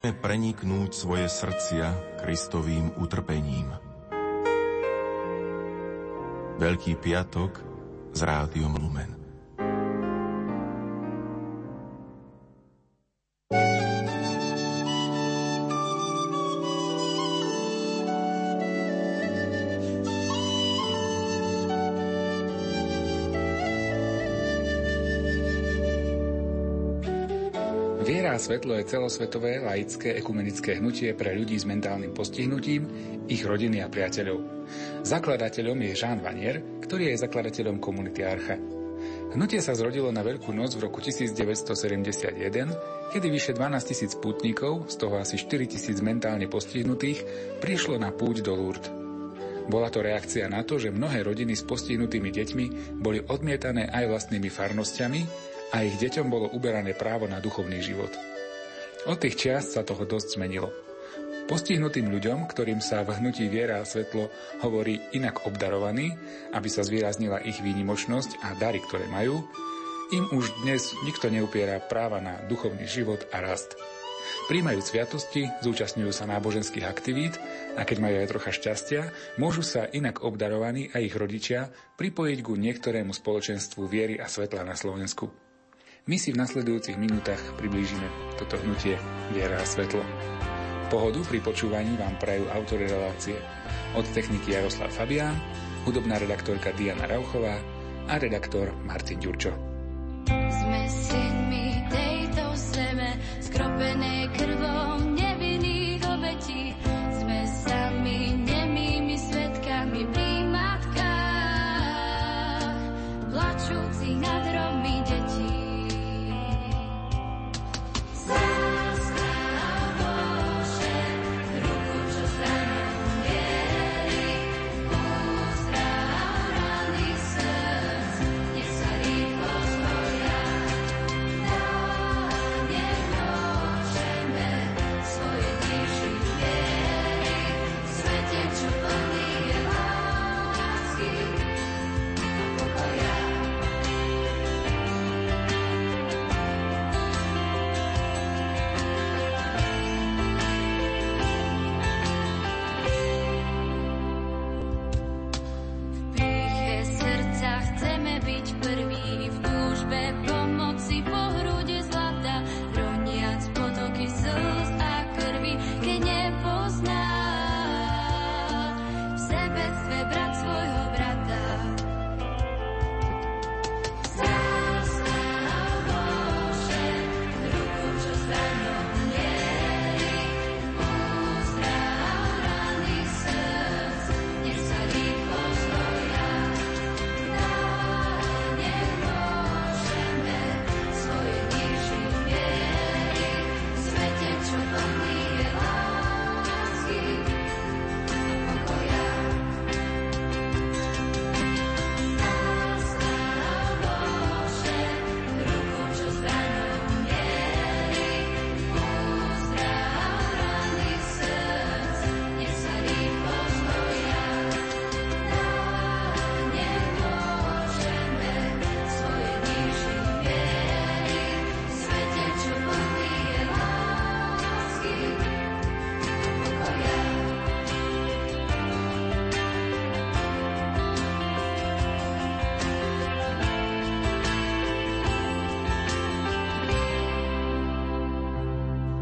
preniknúť svoje srdcia Kristovým utrpením. Veľký piatok s rádiom Lumen. Svetlo je celosvetové laické ekumenické hnutie pre ľudí s mentálnym postihnutím, ich rodiny a priateľov. Zakladateľom je Jean Vanier, ktorý je zakladateľom komunity Archa. Hnutie sa zrodilo na Veľkú noc v roku 1971, kedy vyše 12 tisíc pútnikov, z toho asi 4 tisíc mentálne postihnutých, prišlo na púť do Lourdes. Bola to reakcia na to, že mnohé rodiny s postihnutými deťmi boli odmietané aj vlastnými farnosťami a ich deťom bolo uberané právo na duchovný život. Od tých čiast sa toho dosť zmenilo. Postihnutým ľuďom, ktorým sa v hnutí viera a svetlo hovorí inak obdarovaní, aby sa zvýraznila ich výnimočnosť a dary, ktoré majú, im už dnes nikto neupiera práva na duchovný život a rast. Príjmajú sviatosti, zúčastňujú sa náboženských aktivít a keď majú aj trocha šťastia, môžu sa inak obdarovaní a ich rodičia pripojiť ku niektorému spoločenstvu viery a svetla na Slovensku. My si v nasledujúcich minútach priblížime toto hnutie Viera a svetlo. Pohodu pri počúvaní vám prajú autory relácie od techniky Jaroslav Fabián, hudobná redaktorka Diana Rauchová a redaktor Martin Ďurčo. Sme synmi tejto zeme, skropené krvom nevinných obetí, sme sami nemými svetkami pri matkách, plačúci nad romy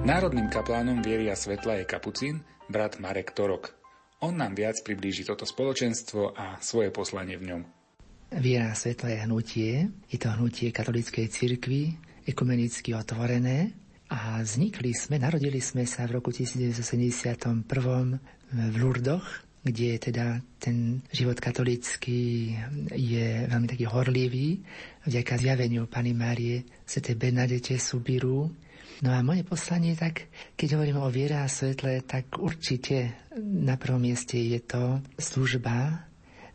Národným kaplánom viery a svetla je kapucín, brat Marek Torok. On nám viac priblíži toto spoločenstvo a svoje poslanie v ňom. Viera svetla je hnutie, je to hnutie katolíckej cirkvi, ekumenicky otvorené a vznikli sme, narodili sme sa v roku 1971 v Lurdoch, kde teda ten život katolícky je veľmi taký horlivý, vďaka zjaveniu Pany Márie, Sv. Bernadete Subiru, No a moje poslanie, tak keď hovorím o viere a svetle, tak určite na prvom mieste je to služba,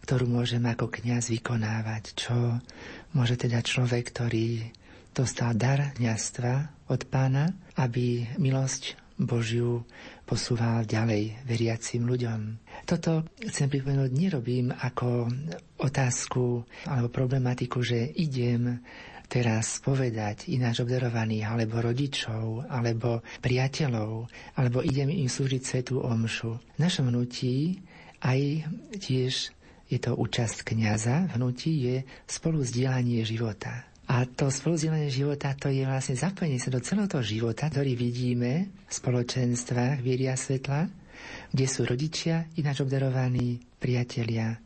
ktorú môžem ako kňaz vykonávať, čo môže teda človek, ktorý dostal dar kňazstva od pána, aby milosť Božiu posúval ďalej veriacim ľuďom. Toto chcem pripomenúť, nerobím ako otázku alebo problematiku, že idem teraz povedať ináč obdarovaných, alebo rodičov, alebo priateľov, alebo idem im slúžiť svetú omšu. V našom hnutí aj tiež je to účasť kniaza, v hnutí je spolu zdieľanie života. A to spoluzdieľanie života, to je vlastne zapojenie sa do celého toho života, ktorý vidíme v spoločenstvách viery a svetla, kde sú rodičia, ináč obdarovaní, priatelia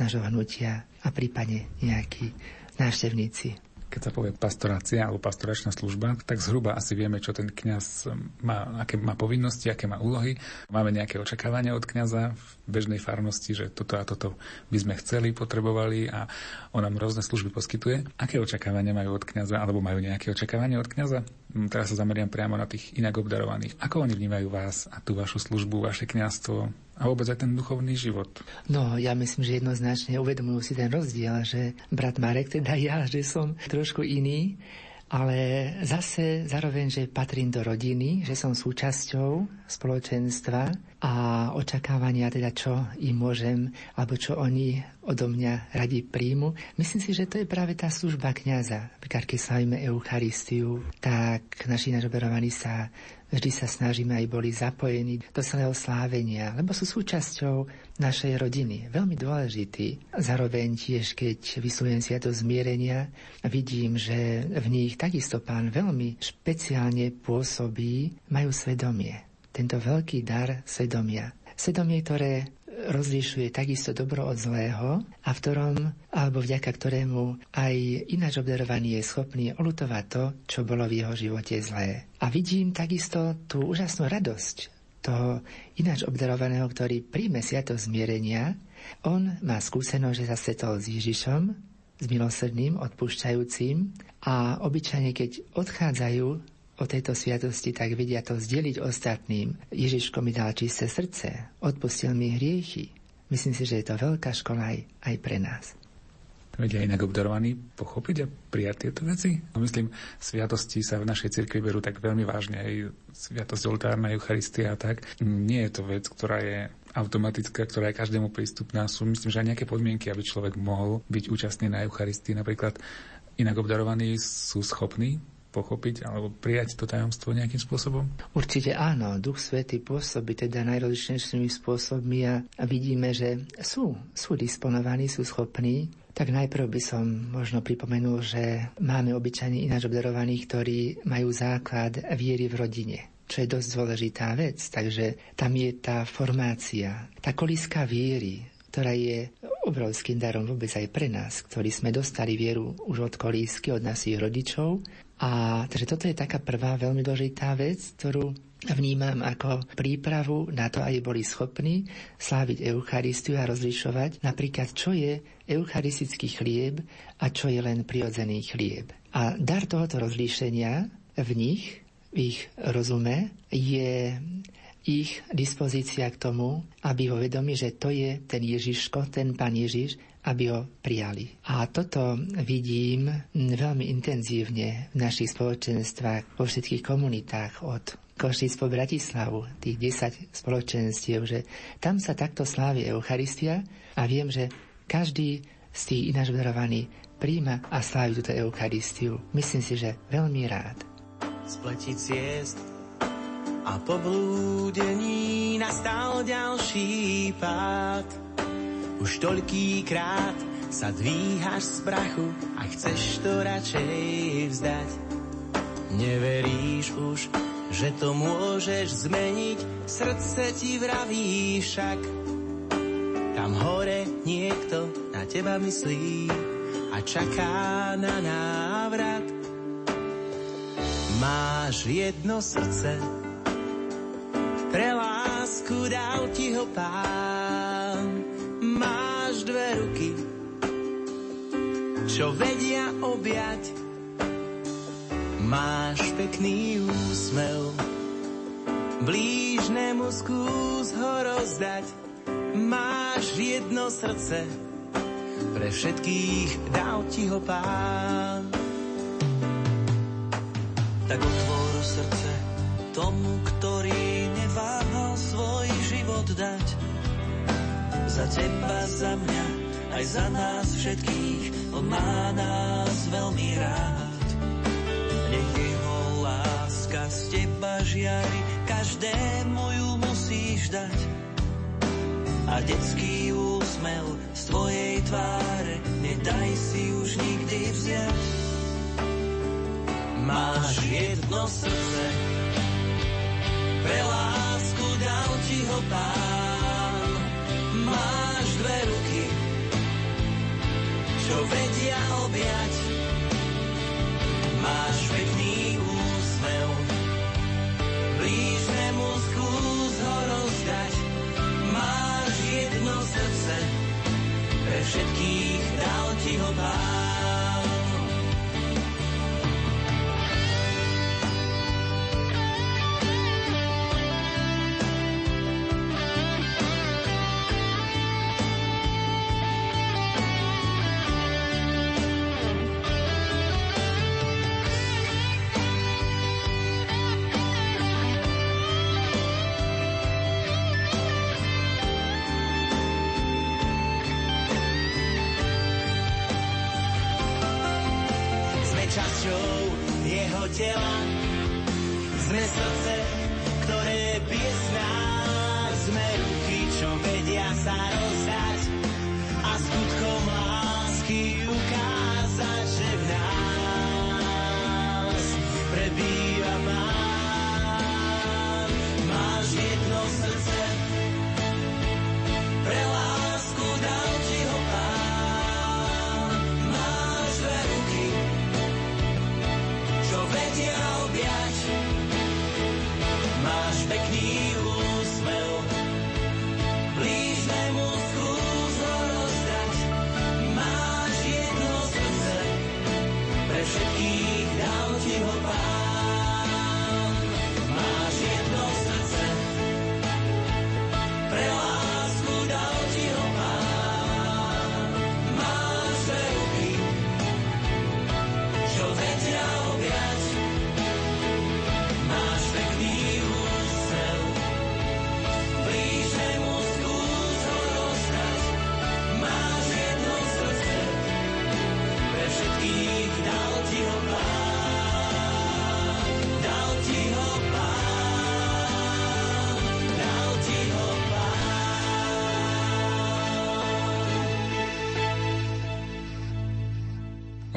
nášho hnutia a prípadne nejakí návštevníci keď sa povie pastorácia alebo pastoračná služba, tak zhruba asi vieme, čo ten kňaz má, aké má povinnosti, aké má úlohy. Máme nejaké očakávania od kňaza v bežnej farnosti, že toto a toto by sme chceli, potrebovali a on nám rôzne služby poskytuje. Aké očakávania majú od kňaza, alebo majú nejaké očakávania od kňaza? Hm, teraz sa zameriam priamo na tých inak obdarovaných. Ako oni vnímajú vás a tú vašu službu, vaše kňazstvo, a vôbec aj ten duchovný život. No, ja myslím, že jednoznačne uvedomujú si ten rozdiel, že brat Marek, teda ja, že som trošku iný, ale zase zároveň, že patrím do rodiny, že som súčasťou spoločenstva a očakávania teda, čo im môžem, alebo čo oni odo mňa radi príjmu. Myslím si, že to je práve tá služba kniaza. Napríklad, keď slavíme Eucharistiu, tak naši nažoberovaní sa Vždy sa snažíme aj boli zapojení do celého slávenia, lebo sú súčasťou našej rodiny. Veľmi dôležitý. Zároveň tiež, keď vyslujem sviato zmierenia, vidím, že v nich takisto pán veľmi špeciálne pôsobí, majú svedomie. Tento veľký dar svedomia. Svedomie, ktoré rozlišuje takisto dobro od zlého a v ktorom, alebo vďaka ktorému aj ináč obdarovaný je schopný olutovať to, čo bolo v jeho živote zlé. A vidím takisto tú úžasnú radosť toho ináč obdarovaného, ktorý príjme sviato zmierenia. On má skúsenosť, že sa stretol s Ježišom, s milosrdným, odpúšťajúcim a obyčajne, keď odchádzajú o tejto sviatosti, tak vedia to zdieľiť ostatným. Ježiško mi dal čisté srdce, odpustil mi hriechy. Myslím si, že je to veľká škola aj, aj pre nás. Vedia inak obdarovaní pochopiť a prijať tieto veci? No myslím, sviatosti sa v našej cirkvi berú tak veľmi vážne. Aj sviatosť oltárna, Eucharistia a tak. Nie je to vec, ktorá je automatická, ktorá je každému prístupná. Sú myslím, že aj nejaké podmienky, aby človek mohol byť účastný na Eucharistii. Napríklad inak obdarovaní sú schopní pochopiť alebo prijať to tajomstvo nejakým spôsobom? Určite áno. Duch Svety pôsobí teda najrozličnejšími spôsobmi a, vidíme, že sú, sú disponovaní, sú schopní. Tak najprv by som možno pripomenul, že máme obyčajne ináč obdarovaných, ktorí majú základ viery v rodine čo je dosť dôležitá vec. Takže tam je tá formácia, tá koliska viery, ktorá je obrovským darom vôbec aj pre nás, ktorí sme dostali vieru už od kolísky, od našich rodičov a takže toto je taká prvá veľmi dôležitá vec, ktorú vnímam ako prípravu na to, aby boli schopní sláviť Eucharistiu a rozlišovať napríklad, čo je eucharistický chlieb a čo je len prirodzený chlieb. A dar tohoto rozlíšenia v nich, v ich rozume, je ich dispozícia k tomu, aby ho vedomi, že to je ten Ježiško, ten Pán Ježiš, aby ho prijali. A toto vidím veľmi intenzívne v našich spoločenstvách, vo všetkých komunitách od Košic po Bratislavu, tých 10 spoločenstiev, že tam sa takto slávi Eucharistia a viem, že každý z tých ináč darovaný príjma a slávi túto Eucharistiu. Myslím si, že veľmi rád. Spletiť ciest a po blúdení nastal ďalší pád už toľkýkrát sa dvíhaš z prachu a chceš to radšej vzdať. Neveríš už, že to môžeš zmeniť, srdce ti vraví však. Tam hore niekto na teba myslí a čaká na návrat. Máš jedno srdce, pre lásku dal ti ho pán máš dve ruky, čo vedia objať. Máš pekný úsmev, blížnemu skús ho rozdať. Máš jedno srdce, pre všetkých dal ti ho pán. Tak otvor srdce tomu, ktorý za teba, za mňa, aj za nás všetkých, on má nás veľmi rád. Nech jeho láska z teba žiari, každému ju musíš dať. A detský úsmel z tvojej tváre, nedaj si už nikdy vziať. Máš jedno srdce, pre lásku dal ti ho pár. Máš dve ruky, čo vedia objať. Máš pekný úsmev, blížnemu skús ho rozdať. Máš jedno srdce, pre všetkých dal ti ho pán.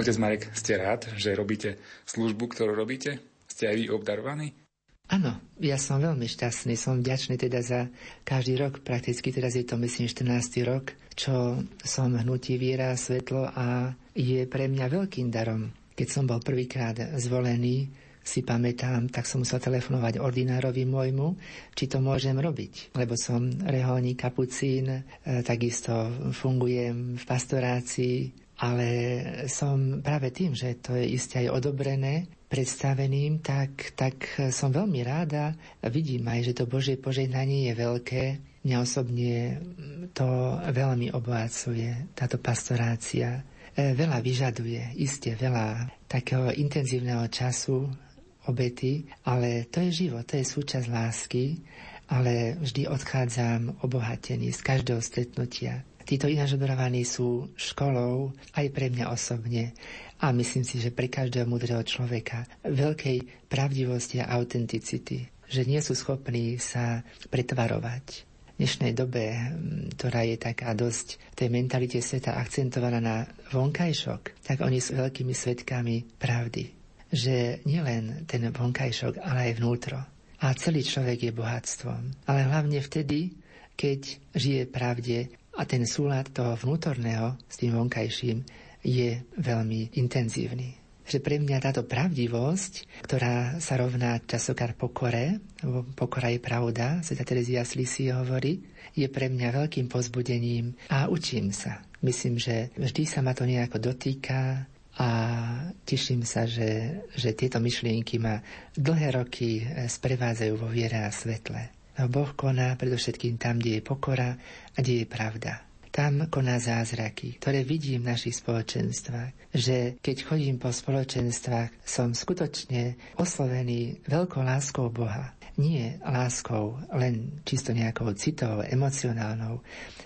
Otec Marek, ste rád, že robíte službu, ktorú robíte? Ste aj vy obdarovaní? Áno, ja som veľmi šťastný, som vďačný teda za každý rok, prakticky teraz je to myslím 14. rok, čo som hnutí Viera Svetlo a je pre mňa veľkým darom. Keď som bol prvýkrát zvolený, si pamätám, tak som musel telefonovať ordinárovi môjmu, či to môžem robiť. Lebo som reholník, kapucín, e, takisto fungujem v pastorácii, ale som práve tým, že to je iste aj odobrené predstaveným, tak, tak som veľmi ráda. Vidím aj, že to Božie požehnanie je veľké. Mňa osobne to veľmi obohacuje, táto pastorácia. E, veľa vyžaduje, iste veľa takého intenzívneho času, obety, ale to je život, to je súčasť lásky, ale vždy odchádzam obohatený z každého stretnutia. Títo ináč sú školou aj pre mňa osobne a myslím si, že pre každého múdreho človeka veľkej pravdivosti a autenticity, že nie sú schopní sa pretvarovať. V dnešnej dobe, ktorá je taká dosť v tej mentalite sveta akcentovaná na vonkajšok, tak oni sú veľkými svetkami pravdy. Že nielen ten vonkajšok, ale aj vnútro. A celý človek je bohatstvom. Ale hlavne vtedy, keď žije pravde a ten súlad toho vnútorného s tým vonkajším je veľmi intenzívny. Že pre mňa táto pravdivosť, ktorá sa rovná časokár pokore, lebo pokora je pravda, Sveta Terezia Slisi hovorí, je pre mňa veľkým pozbudením a učím sa. Myslím, že vždy sa ma to nejako dotýka a teším sa, že, že tieto myšlienky ma dlhé roky sprevádzajú vo viere a svetle. Boh koná predovšetkým tam, kde je pokora a kde je pravda. Tam koná zázraky, ktoré vidím v našich spoločenstvách. Že keď chodím po spoločenstvách, som skutočne oslovený veľkou láskou Boha. Nie láskou len čisto nejakou citovou, emocionálnou,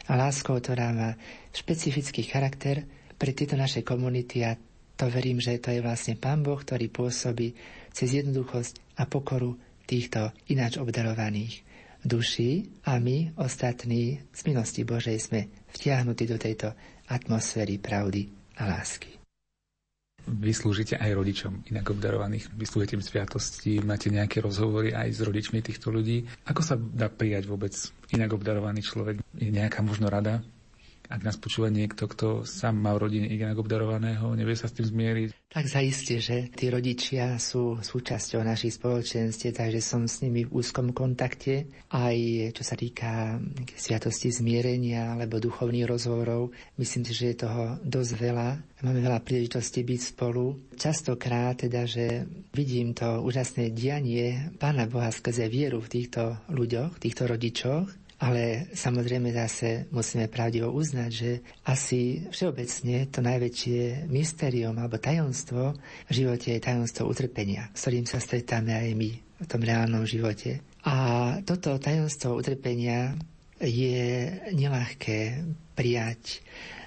a láskou, ktorá má špecifický charakter pre tieto naše komunity a to verím, že to je vlastne Pán Boh, ktorý pôsobí cez jednoduchosť a pokoru týchto ináč obdarovaných duší a my, ostatní, z milosti Božej sme vtiahnutí do tejto atmosféry pravdy a lásky. Vy slúžite aj rodičom inak obdarovaných, vyslúžite im sviatosti, máte nejaké rozhovory aj s rodičmi týchto ľudí. Ako sa dá prijať vôbec inak obdarovaný človek? Je nejaká možno rada? Ak nás počúva niekto, kto sám má v rodine inak obdarovaného, nevie sa s tým zmieriť. Tak zaiste, že tí rodičia sú súčasťou našich spoločenstiev, takže som s nimi v úzkom kontakte. Aj čo sa týka sviatosti zmierenia alebo duchovných rozhovorov, myslím si, že je toho dosť veľa. Máme veľa príležitostí byť spolu. Častokrát teda, že vidím to úžasné dianie Pána Boha skrze vieru v týchto ľuďoch, týchto rodičoch ale samozrejme zase musíme pravdivo uznať, že asi všeobecne to najväčšie mysterium alebo tajomstvo v živote je tajomstvo utrpenia, s ktorým sa stretáme aj my v tom reálnom živote. A toto tajomstvo utrpenia je nelahké prijať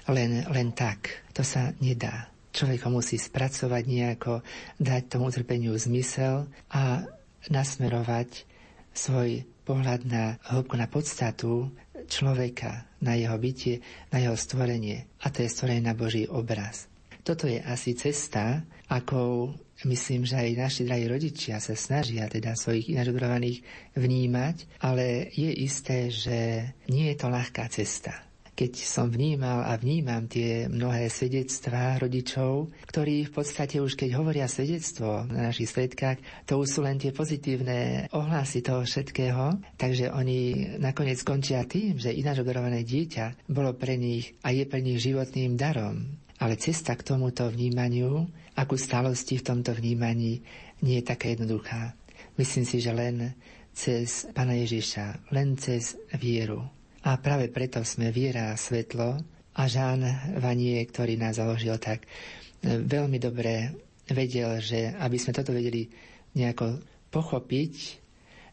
len, len tak. To sa nedá. Človek ho musí spracovať nejako, dať tomu utrpeniu zmysel a nasmerovať svoj pohľad na hĺbku, na podstatu človeka, na jeho bytie, na jeho stvorenie. A to je stvorenie na Boží obraz. Toto je asi cesta, ako myslím, že aj naši drahí rodičia sa snažia teda svojich ináč vnímať, ale je isté, že nie je to ľahká cesta keď som vnímal a vnímam tie mnohé svedectvá rodičov, ktorí v podstate už keď hovoria svedectvo na našich svedkách, to už sú len tie pozitívne ohlasy toho všetkého, takže oni nakoniec skončia tým, že ináč obdarované dieťa bolo pre nich a je pre nich životným darom. Ale cesta k tomuto vnímaniu, akú stalosti v tomto vnímaní, nie je taká jednoduchá. Myslím si, že len cez Pana Ježiša, len cez vieru, a práve preto sme viera a svetlo a Žán Vanie, ktorý nás založil, tak e, veľmi dobre vedel, že aby sme toto vedeli nejako pochopiť,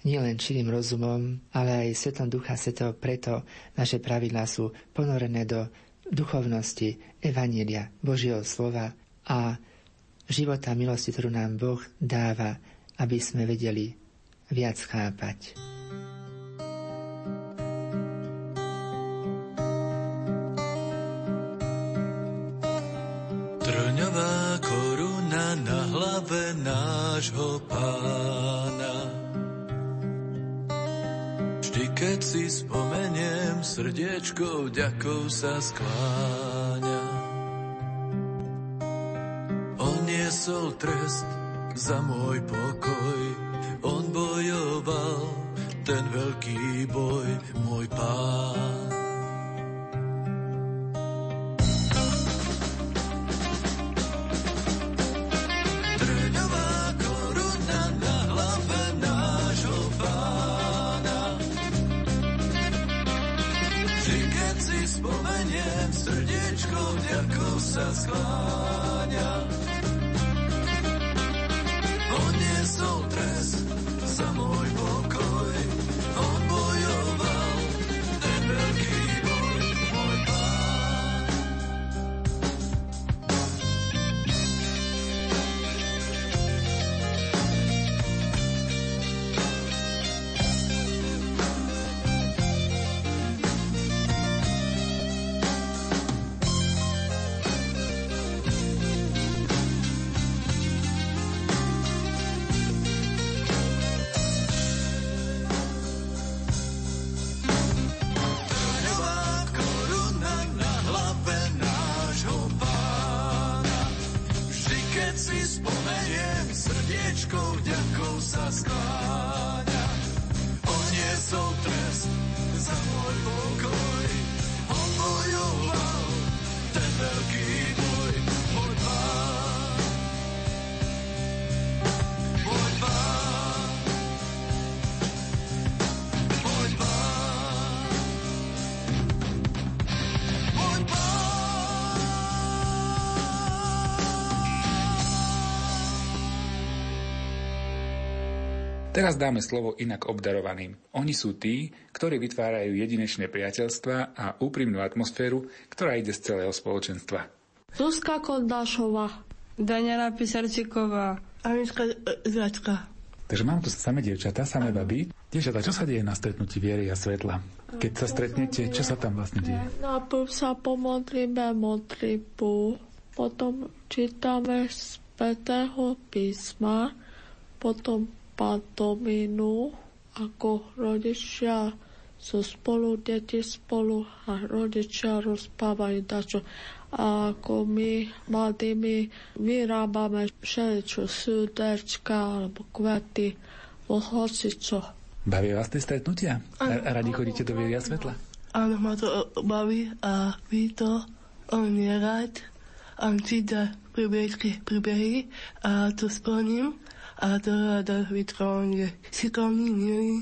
nielen čirým rozumom, ale aj svetlom Ducha Svetého, preto naše pravidlá sú ponorené do duchovnosti, Evanielia, Božieho slova a života milosti, ktorú nám Boh dáva, aby sme vedeli viac chápať. Srdiečko vďakov sa skláňa. On niesol trest za môj pokoj, on bojoval ten veľký boj, môj pán. Sa skláňa. Teraz dáme slovo inak obdarovaným. Oni sú tí, ktorí vytvárajú jedinečné priateľstva a úprimnú atmosféru, ktorá ide z celého spoločenstva. Zuzka Kondášová, Daniela Pisarčíková, Anička Zračka. Takže mám tu samé dievčatá, samé baby. Dievčatá, čo sa deje na stretnutí viery a svetla? Keď sa stretnete, čo sa tam vlastne deje? Najprv sa pomodlíme modlitbu, potom čítame z Svetého písma, potom pantomínu, ako rodičia sú spolu, deti spolu a rodičia rozpávajú dačo a ako my mladými vyrábame všeličo súdečka alebo kvety, hoci čo. Baví vás tie stretnutia? A radi chodíte do vieria svetla? Áno, ma to baví a vy to on je rád a číta príbehy, príbehy a to splním a to rada vytrvám je šikovný, milý,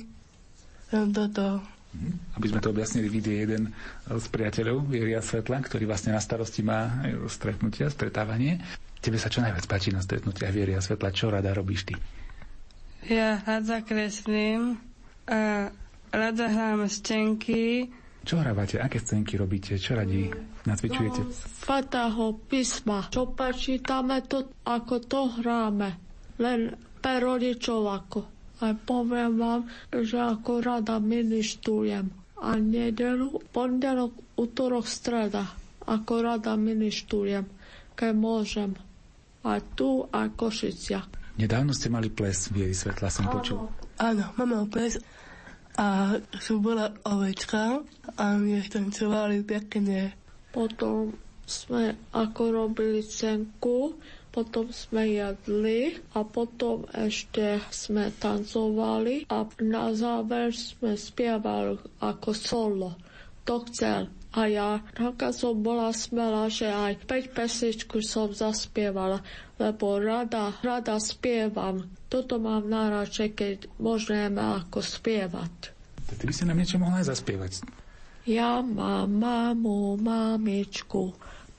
toto. Mhm. Aby sme to objasnili, vidie jeden z priateľov Vieria Svetla, ktorý vlastne na starosti má stretnutia, stretávanie. Tebe sa čo najviac páči na stretnutiach Vieria Svetla? Čo rada robíš ty? Ja rada kreslím a rada hrám stenky. Čo hrávate? Aké scénky robíte? Čo radi nacvičujete? No, Svetého písma. Čo prečítame to, ako to hráme. Len pre rodičov ako. A poviem vám, že ako rada ministrujem. A nedelu, pondelok, útorok, streda. Ako rada ministrujem, keď môžem. A tu, a Košicia. Nedávno ste mali ples Viery Svetla, som áno. počul. Áno, máme ples a som bola ovečka a my tancovali pekne. Potom sme ako robili cenku, potom sme jedli a potom ešte sme tancovali a na záver sme spievali ako solo. To chcel. A ja taká som bola smelá, že aj 5 pesničku som zaspievala, lebo rada, rada spievam. Toto mám nárače, keď môžeme ako spievať. Ty by si nám niečo mohla zaspievať. Ja mám mamu, mamičku,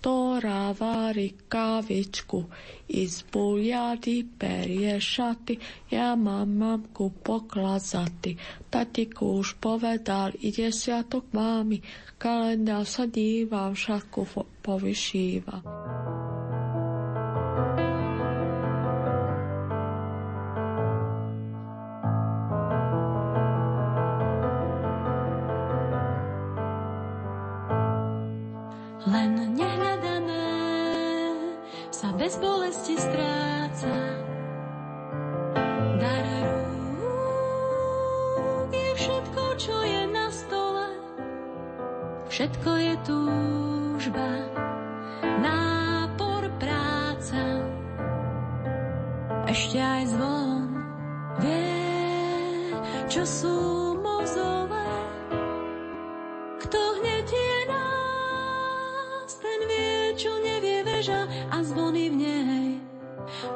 ktorá varí kávičku. Izbu jady, perie šaty, ja mamku poklazaty. Tatiku už povedal, ide sviatok mámi, kalendár sa dívam, šatku povyšíva. bez bolesti stráca. Dar rúk je všetko, čo je na stole. Všetko je túžba, nápor, práca. Ešte aj zvon vie, čo sú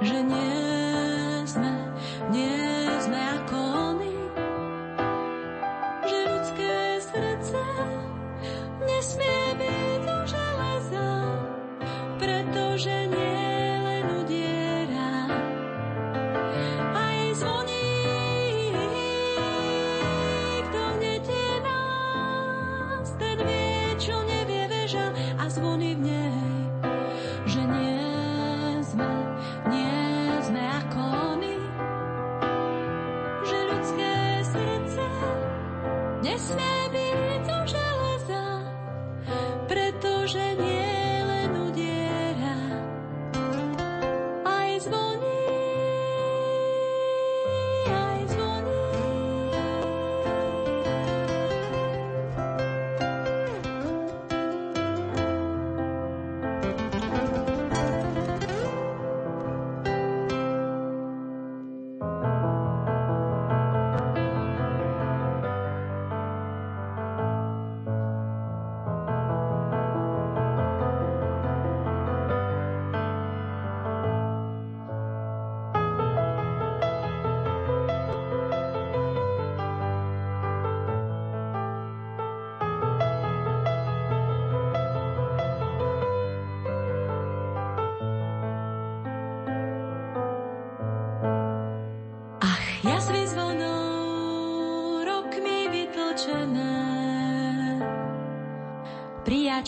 že nie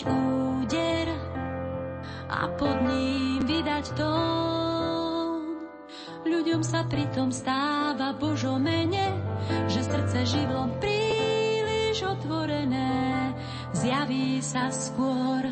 prijať úder a pod ním vydať tón. ľuďom sa pritom stáva Božo mene, že srdce živlom príliš otvorené zjaví sa skôr,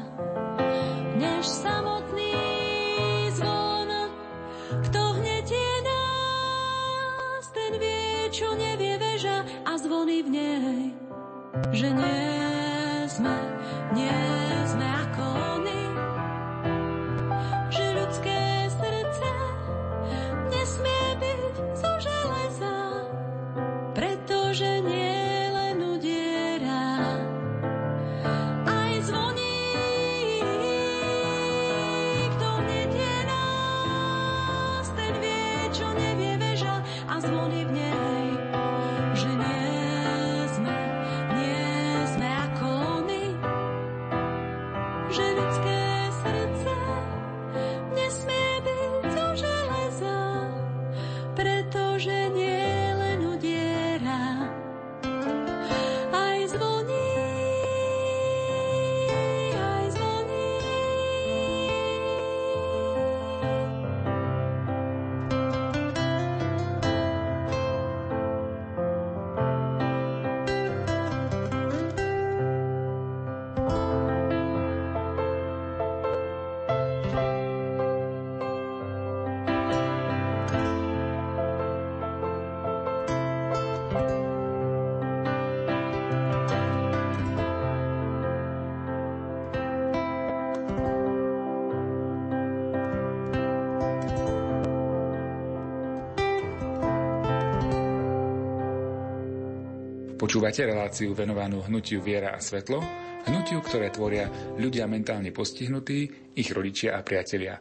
Počúvate reláciu venovanú hnutiu Viera a Svetlo, hnutiu, ktoré tvoria ľudia mentálne postihnutí, ich rodičia a priatelia.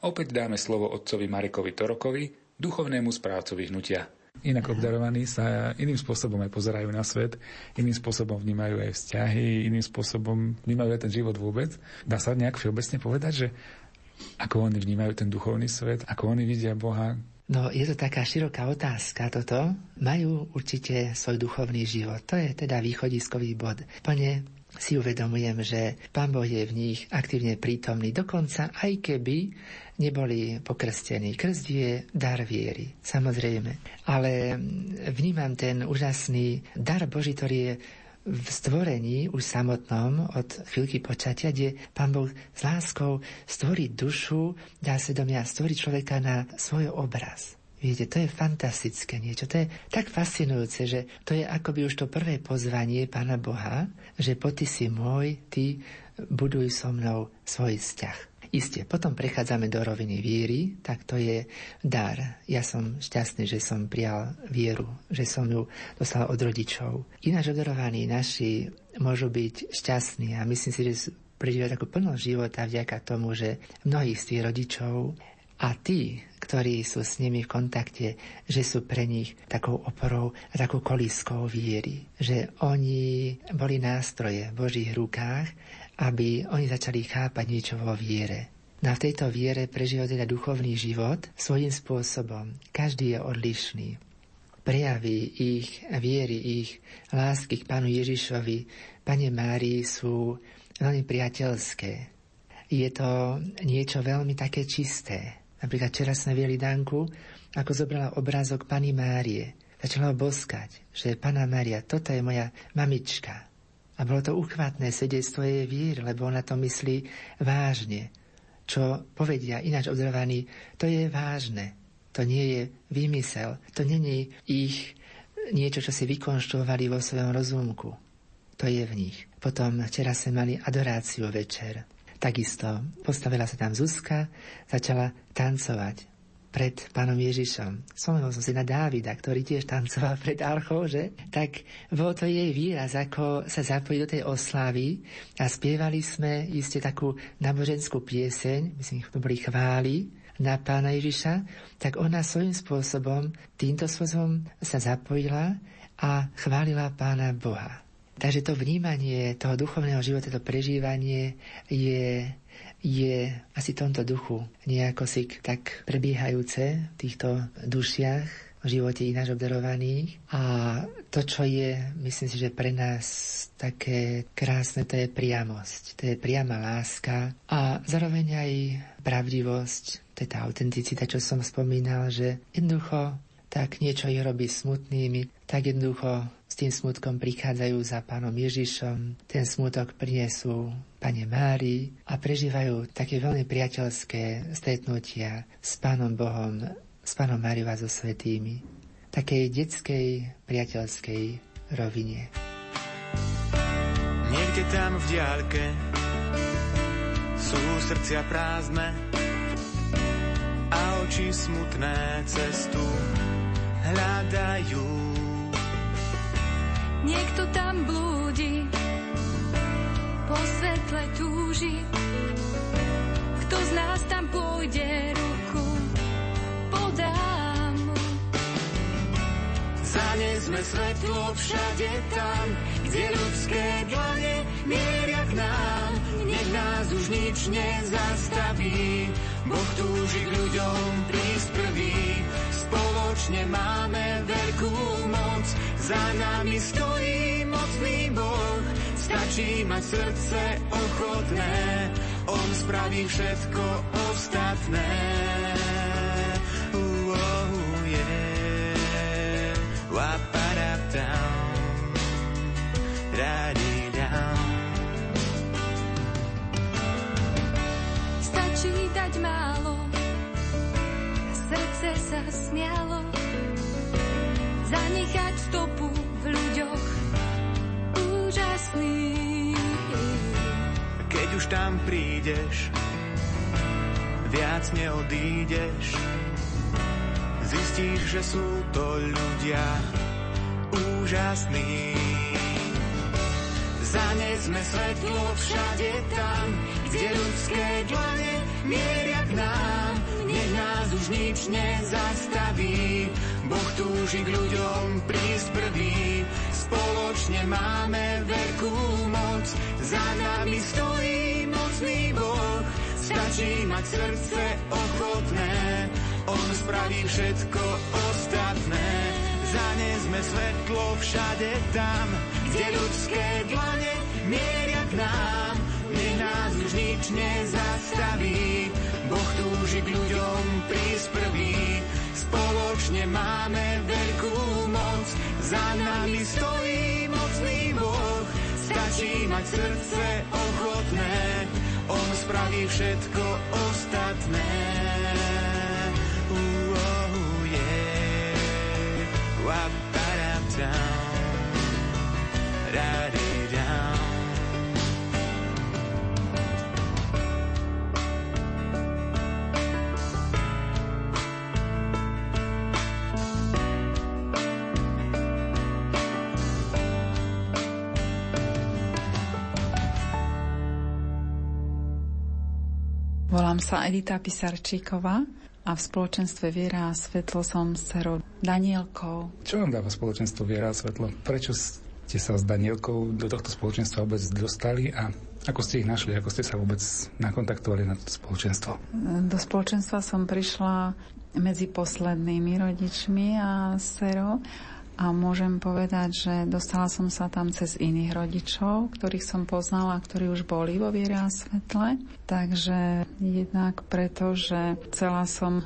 Opäť dáme slovo otcovi Marekovi Torokovi, duchovnému správcovi hnutia. Inak obdarovaní sa iným spôsobom aj pozerajú na svet, iným spôsobom vnímajú aj vzťahy, iným spôsobom vnímajú aj ten život vôbec. Dá sa nejak všeobecne povedať, že ako oni vnímajú ten duchovný svet, ako oni vidia Boha, No, je to taká široká otázka toto. Majú určite svoj duchovný život. To je teda východiskový bod. Plne si uvedomujem, že Pán Boh je v nich aktívne prítomný, dokonca aj keby neboli pokrstení. Krst je dar viery, samozrejme. Ale vnímam ten úžasný dar Boží, ktorý je v stvorení už samotnom od chvíľky počatia, kde Pán Boh s láskou stvorí dušu, dá svedomia, stvorí človeka na svoj obraz. Viete, to je fantastické niečo. To je tak fascinujúce, že to je akoby už to prvé pozvanie Pána Boha, že po ty si môj, ty buduj so mnou svoj vzťah. Isté, potom prechádzame do roviny viery, tak to je dar. Ja som šťastný, že som prijal vieru, že som ju dostal od rodičov. Ináč odorovaní naši môžu byť šťastní a myslím si, že prežívajú takú plnosť života vďaka tomu, že mnohých z tých rodičov a tí, ktorí sú s nimi v kontakte, že sú pre nich takou oporou a takou kolískou viery. Že oni boli nástroje v Božích rukách aby oni začali chápať niečo vo viere. No v tejto viere prežívajú teda duchovný život svojím spôsobom. Každý je odlišný. Prejavy ich viery, ich lásky k Pánu Ježišovi, Pane Márii sú veľmi priateľské. Je to niečo veľmi také čisté. Napríklad včera sme vieli Danku, ako zobrala obrázok Pani Márie. Začala ho boskať, že Pana Mária, toto je moja mamička. A bolo to uchvatné svedectvo jej vír, lebo ona to myslí vážne. Čo povedia ináč obdarovaní, to je vážne. To nie je vymysel. To není ich niečo, čo si vykonštruovali vo svojom rozumku. To je v nich. Potom včera sme mali adoráciu večer. Takisto postavila sa tam Zuzka, začala tancovať pred pánom Ježišom. Spomenul som si na Dávida, ktorý tiež tancoval pred archou, že? Tak bol to jej výraz, ako sa zapojiť do tej oslavy a spievali sme iste takú náboženskú pieseň, myslím, to boli chvály, na pána Ježiša, tak ona svojím spôsobom, týmto spôsobom sa zapojila a chválila pána Boha. Takže to vnímanie toho duchovného života, to prežívanie je je asi v tomto duchu nejako si tak prebiehajúce v týchto dušiach v živote ináč obdarovaných. A to, čo je, myslím si, že pre nás také krásne, to je priamosť, to je priama láska a zároveň aj pravdivosť, to je tá autenticita, čo som spomínal, že jednoducho tak niečo je robí smutnými, tak jednoducho s tým smutkom prichádzajú za pánom Ježišom, ten smutok prinesú Pane Mári a prežívajú také veľmi priateľské stretnutia s Pánom Bohom, s Pánom Máriou a so svetými. Takej detskej, priateľskej rovine. Niekde tam v diaľke sú srdcia prázdne a oči smutné cestu hľadajú. Niekto tam blúdi, po svetle túži. Kto z nás tam pôjde, ruku podám. Zanesme svetlo všade tam, kde ľudské dlane mieria k nám. Nech nás už nič nezastaví, Boh túži k ľuďom prísť prvý. Spoločne máme veľkú moc, za nami stojí mocný Boh. Stačí mať srdce ochotné, On spraví všetko ostatné. Oh, yeah. Da-dee-dum. Stačí dať málo, srdce sa smialo, zanechať stopu v ľuďoch úžasný. Keď už tam prídeš, viac neodídeš. Zistíš, že sú to ľudia úžasní. Zanesme svetlo všade tam, kde ľudské dlane mieria k nám. Už nič nezastaví, Boh túži k ľuďom prísť prvý. Spoločne máme veľkú moc, za nami stojí mocný Boh. Stačí mať srdce ochotné, On spraví všetko ostatné. Zanesme svetlo všade tam, kde ľudské dlane mieria k nám. Nech nás už nič nezastaví, Boh túži k ľuďom prísť prvý. Spoločne máme veľkú moc, za nami stojí mocný Boh. Stačí mať srdce ochotné, On spraví všetko ostatné. Uh, oh, yeah. Volám sa Edita Pisarčíková a v spoločenstve Viera a Svetlo som s dcerou Danielkou. Čo vám dáva spoločenstvo Viera a Svetlo? Prečo ste sa s Danielkou do tohto spoločenstva vôbec dostali a ako ste ich našli, ako ste sa vôbec nakontaktovali na to spoločenstvo? Do spoločenstva som prišla medzi poslednými rodičmi a dcerou a môžem povedať, že dostala som sa tam cez iných rodičov, ktorých som poznala, ktorí už boli vo viere a svetle. Takže jednak preto, že chcela som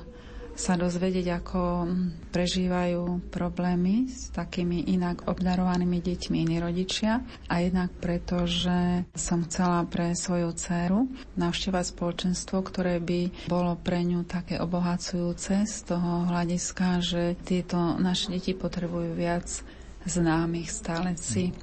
sa dozvedieť, ako prežívajú problémy s takými inak obdarovanými deťmi iní rodičia. A jednak preto, že som chcela pre svoju dceru navštevať spoločenstvo, ktoré by bolo pre ňu také obohacujúce z toho hľadiska, že tieto naše deti potrebujú viac známych, stále si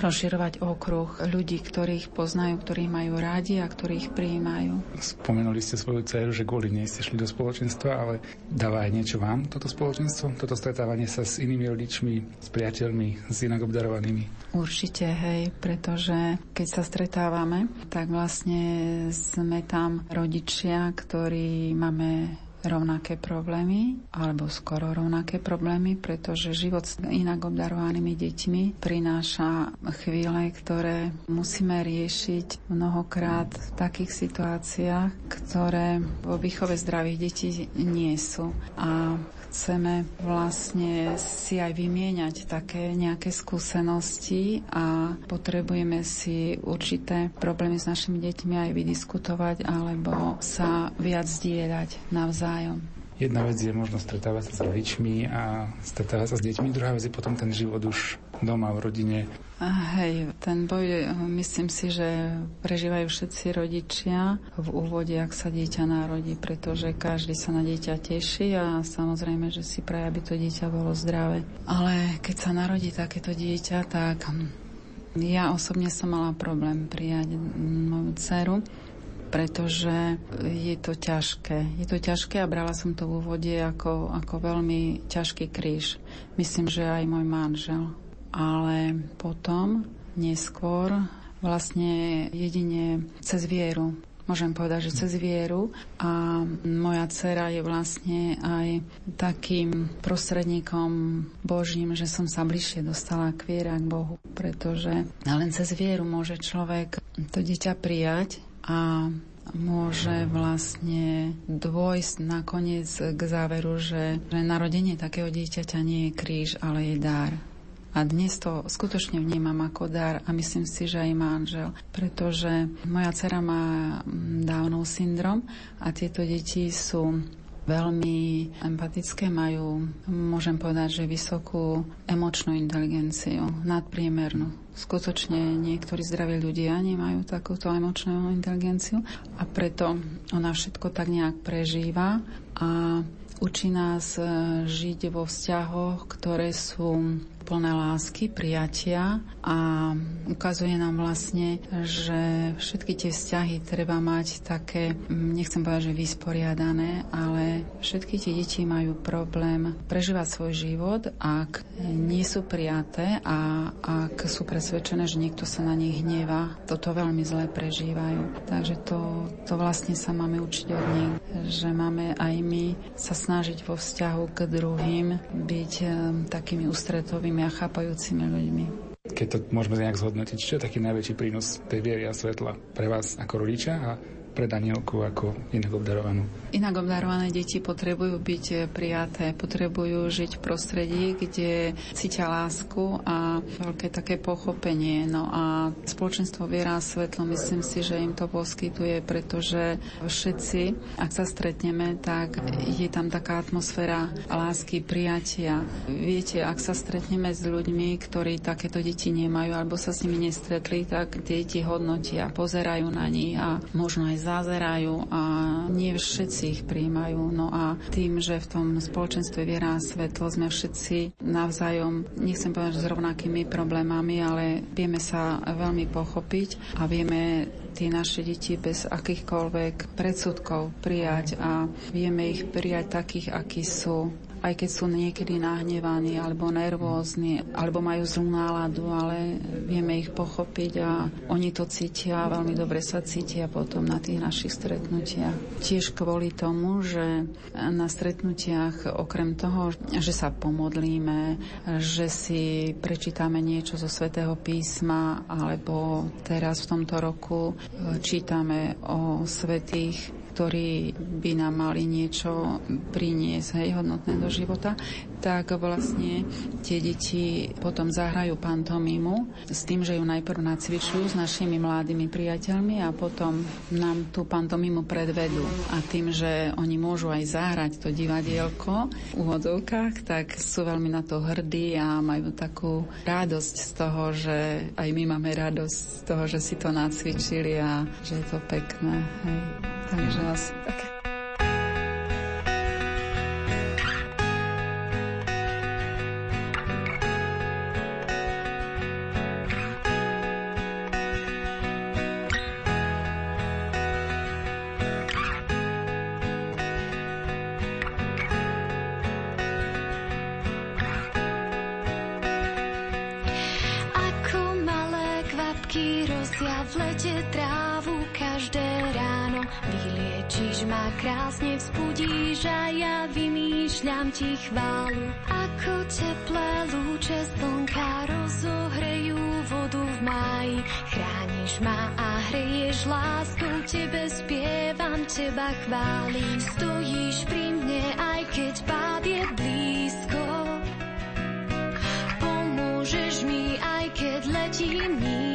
rozširovať okruh ľudí, ktorých poznajú, ktorých majú rádi a ktorých prijímajú. Spomenuli ste svoju dceru, že kvôli nej ste šli do spoločenstva, ale dáva aj niečo vám toto spoločenstvo? Toto stretávanie sa s inými rodičmi, s priateľmi, s inak obdarovanými? Určite, hej, pretože keď sa stretávame, tak vlastne sme tam rodičia, ktorí máme rovnaké problémy, alebo skoro rovnaké problémy, pretože život s inak obdarovanými deťmi prináša chvíle, ktoré musíme riešiť mnohokrát v takých situáciách, ktoré vo výchove zdravých detí nie sú. A chceme vlastne si aj vymieňať také nejaké skúsenosti a potrebujeme si určité problémy s našimi deťmi aj vydiskutovať alebo sa viac zdieľať navzájom. Jedna vec je možno stretávať sa s rodičmi a stretávať sa s deťmi, druhá vec je potom ten život už doma, v rodine. Hej, ten boj, myslím si, že prežívajú všetci rodičia v úvode, ak sa dieťa narodí, pretože každý sa na dieťa teší a samozrejme, že si praje, aby to dieťa bolo zdravé. Ale keď sa narodí takéto dieťa, tak ja osobne som mala problém prijať moju dceru, pretože je to ťažké. Je to ťažké a brala som to v úvode ako, ako veľmi ťažký kríž. Myslím, že aj môj manžel. Ale potom, neskôr, vlastne jedine cez vieru môžem povedať, že cez vieru a moja dcera je vlastne aj takým prostredníkom Božím, že som sa bližšie dostala k viere k Bohu, pretože len cez vieru môže človek to dieťa prijať a môže vlastne dôjsť nakoniec k záveru, že, že narodenie takého dieťaťa nie je kríž, ale je dar. A dnes to skutočne vnímam ako dar a myslím si, že aj manžel, pretože moja dcera má Downov syndrom a tieto deti sú veľmi empatické, majú, môžem povedať, že vysokú emočnú inteligenciu, nadpriemernú. Skutočne niektorí zdraví ľudia nemajú takúto emočnú inteligenciu a preto ona všetko tak nejak prežíva a učí nás e, žiť vo vzťahoch, ktoré sú plné lásky, prijatia a ukazuje nám vlastne, že všetky tie vzťahy treba mať také, nechcem povedať, že vysporiadané, ale všetky tie deti majú problém prežívať svoj život, ak nie sú prijaté a ak sú presvedčené, že niekto sa na nich hneva, toto veľmi zle prežívajú. Takže to, to vlastne sa máme učiť od nich, že máme aj my sa snažiť vo vzťahu k druhým byť um, takými ústretovými a chápajúcimi ľuďmi. Keď to môžeme nejak zhodnotiť, čo je taký najväčší prínos tej viery a svetla pre vás ako rodiča a pre Danielku ako inak obdarovanú? Inak obdarované deti potrebujú byť prijaté, potrebujú žiť v prostredí, kde cítia lásku a veľké také pochopenie. No a spoločenstvo Viera a Svetlo, myslím si, že im to poskytuje, pretože všetci, ak sa stretneme, tak je tam taká atmosféra lásky, prijatia. Viete, ak sa stretneme s ľuďmi, ktorí takéto deti nemajú alebo sa s nimi nestretli, tak deti hodnotia, pozerajú na nich a možno aj zázerajú a nie všetci ich príjmajú. No a tým, že v tom spoločenstve viera a svetlo sme všetci navzájom, nechcem povedať, s rovnakými problémami, ale vieme sa veľmi pochopiť a vieme tie naše deti bez akýchkoľvek predsudkov prijať a vieme ich prijať takých, akí sú aj keď sú niekedy nahnevaní alebo nervózni, alebo majú zlú náladu, ale vieme ich pochopiť a oni to cítia veľmi dobre sa cítia potom na tých našich stretnutiach. Tiež kvôli tomu, že na stretnutiach okrem toho, že sa pomodlíme, že si prečítame niečo zo svätého písma, alebo teraz v tomto roku čítame o svetých ktorí by nám mali niečo priniesť, hej, hodnotné do života, tak vlastne tie deti potom zahrajú pantomimu s tým, že ju najprv nacvičujú s našimi mladými priateľmi a potom nám tú pantomimu predvedú. A tým, že oni môžu aj zahrať to divadielko v úvodzovkách, tak sú veľmi na to hrdí a majú takú radosť z toho, že aj my máme radosť z toho, že si to nacvičili a že je to pekné. Hej. Takže asi také. sa ja vymýšľam ti chválu. Ako teplé lúče slnka rozohrejú vodu v máji. Chrániš ma a hreješ lásku, tebe spievam, teba chváli, Stojíš pri mne, aj keď pád je blízko. Pomôžeš mi, aj keď letím nízko.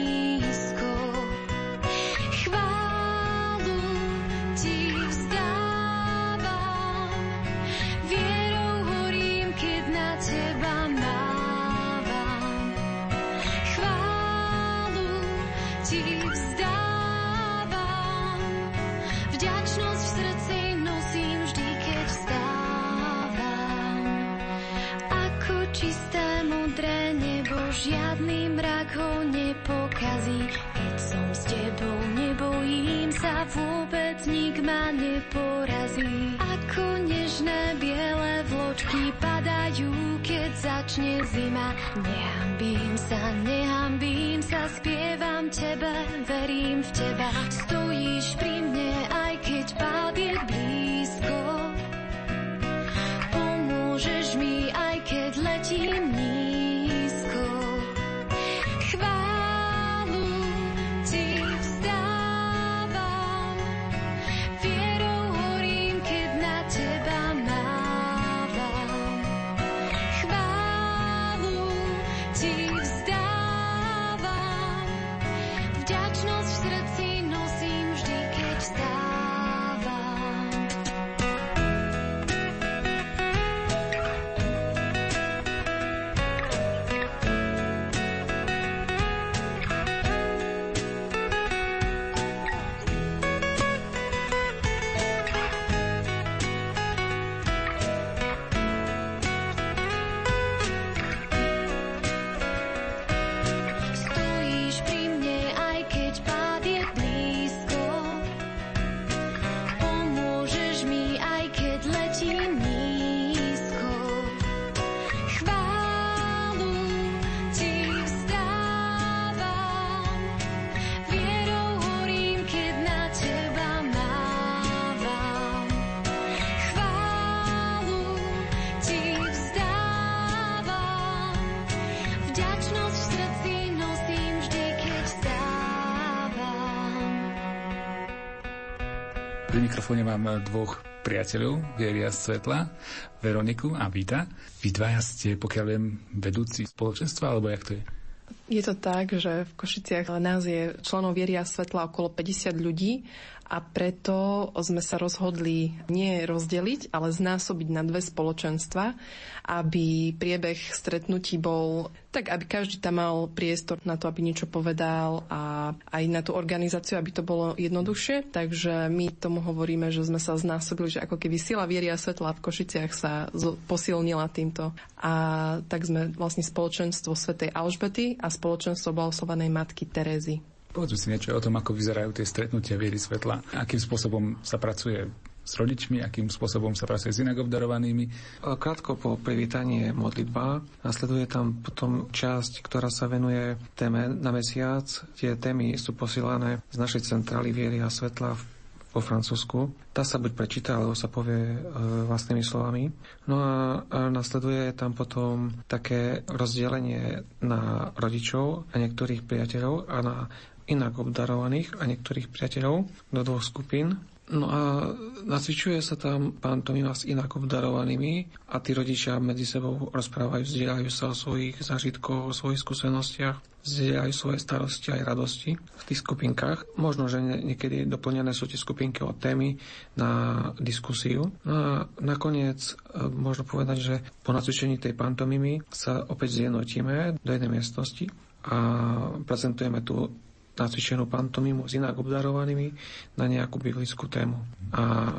Nik ma neporazí. Ako nežné biele vločky padajú, keď začne zima. Nehambím sa, nehambím sa, spievam tebe, verím v teba. Stojíš pri mne, aj keď pád je blízko. Mikrofóne mám dvoch priateľov, Vieria Svetla, Veroniku a Vita. Vy dvaja ste, pokiaľ viem, vedúci spoločenstva, alebo jak to je? Je to tak, že v Košiciach nás je členov Vieria Svetla okolo 50 ľudí a preto sme sa rozhodli nie rozdeliť, ale znásobiť na dve spoločenstva, aby priebeh stretnutí bol tak, aby každý tam mal priestor na to, aby niečo povedal a aj na tú organizáciu, aby to bolo jednoduchšie. Takže my tomu hovoríme, že sme sa znásobili, že ako keby sila viery a svetla v Košiciach sa posilnila týmto. A tak sme vlastne spoločenstvo Svetej Alžbety a spoločenstvo Blahoslovanej Matky Terezy. Povedzme si niečo o tom, ako vyzerajú tie stretnutia viery svetla. Akým spôsobom sa pracuje s rodičmi, akým spôsobom sa pracuje s inak obdarovanými. Krátko po privítaní je modlitba. Nasleduje tam potom časť, ktorá sa venuje téme na mesiac. Tie témy sú posielané z našej centrály viery a svetla v po Francúzsku. Tá sa buď prečíta, alebo sa povie e, vlastnými slovami. No a, a nasleduje tam potom také rozdelenie na rodičov a niektorých priateľov a na inak obdarovaných a niektorých priateľov do dvoch skupín. No a nacvičuje sa tam pantomima s inak obdarovanými a tí rodičia medzi sebou rozprávajú, zdieľajú sa o svojich zážitkoch, o svojich skúsenostiach, zdieľajú svoje starosti aj radosti v tých skupinkách. Možno, že niekedy doplnené sú tie skupinky o témy na diskusiu. No a nakoniec e, možno povedať, že po nacvičení tej pantomimy sa opäť zjednotíme do jednej miestnosti a prezentujeme tu nacvičenú pantomimu s inak obdarovanými na nejakú biblickú tému. A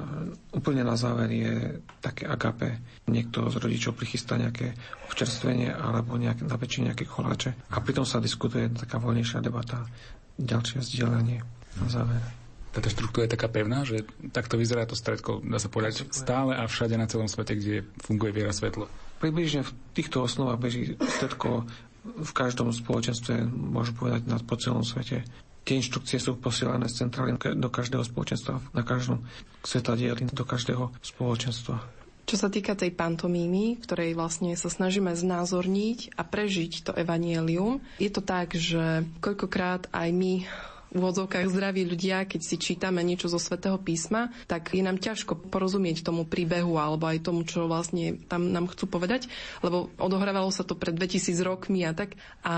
úplne na záver je také agape. Niekto z rodičov prichystá nejaké občerstvenie alebo nejaké, napečie nejaké koláče. A pritom sa diskutuje taká voľnejšia debata, ďalšie zdieľanie na záver. Táto štruktúra je taká pevná, že takto vyzerá to stredko, dá sa povedať, stále a všade na celom svete, kde funguje viera svetlo. Približne v týchto osnovách beží stredko v každom spoločenstve, môžu povedať, na, po celom svete. Tie inštrukcie sú posielané z centrály do každého spoločenstva, na každom svetadieli, do každého spoločenstva. Čo sa týka tej pantomímy, ktorej vlastne sa snažíme znázorniť a prežiť to evanielium, je to tak, že koľkokrát aj my v úvodzovkách zdraví ľudia, keď si čítame niečo zo svätého písma, tak je nám ťažko porozumieť tomu príbehu alebo aj tomu, čo vlastne tam nám chcú povedať, lebo odohrávalo sa to pred 2000 rokmi a tak. A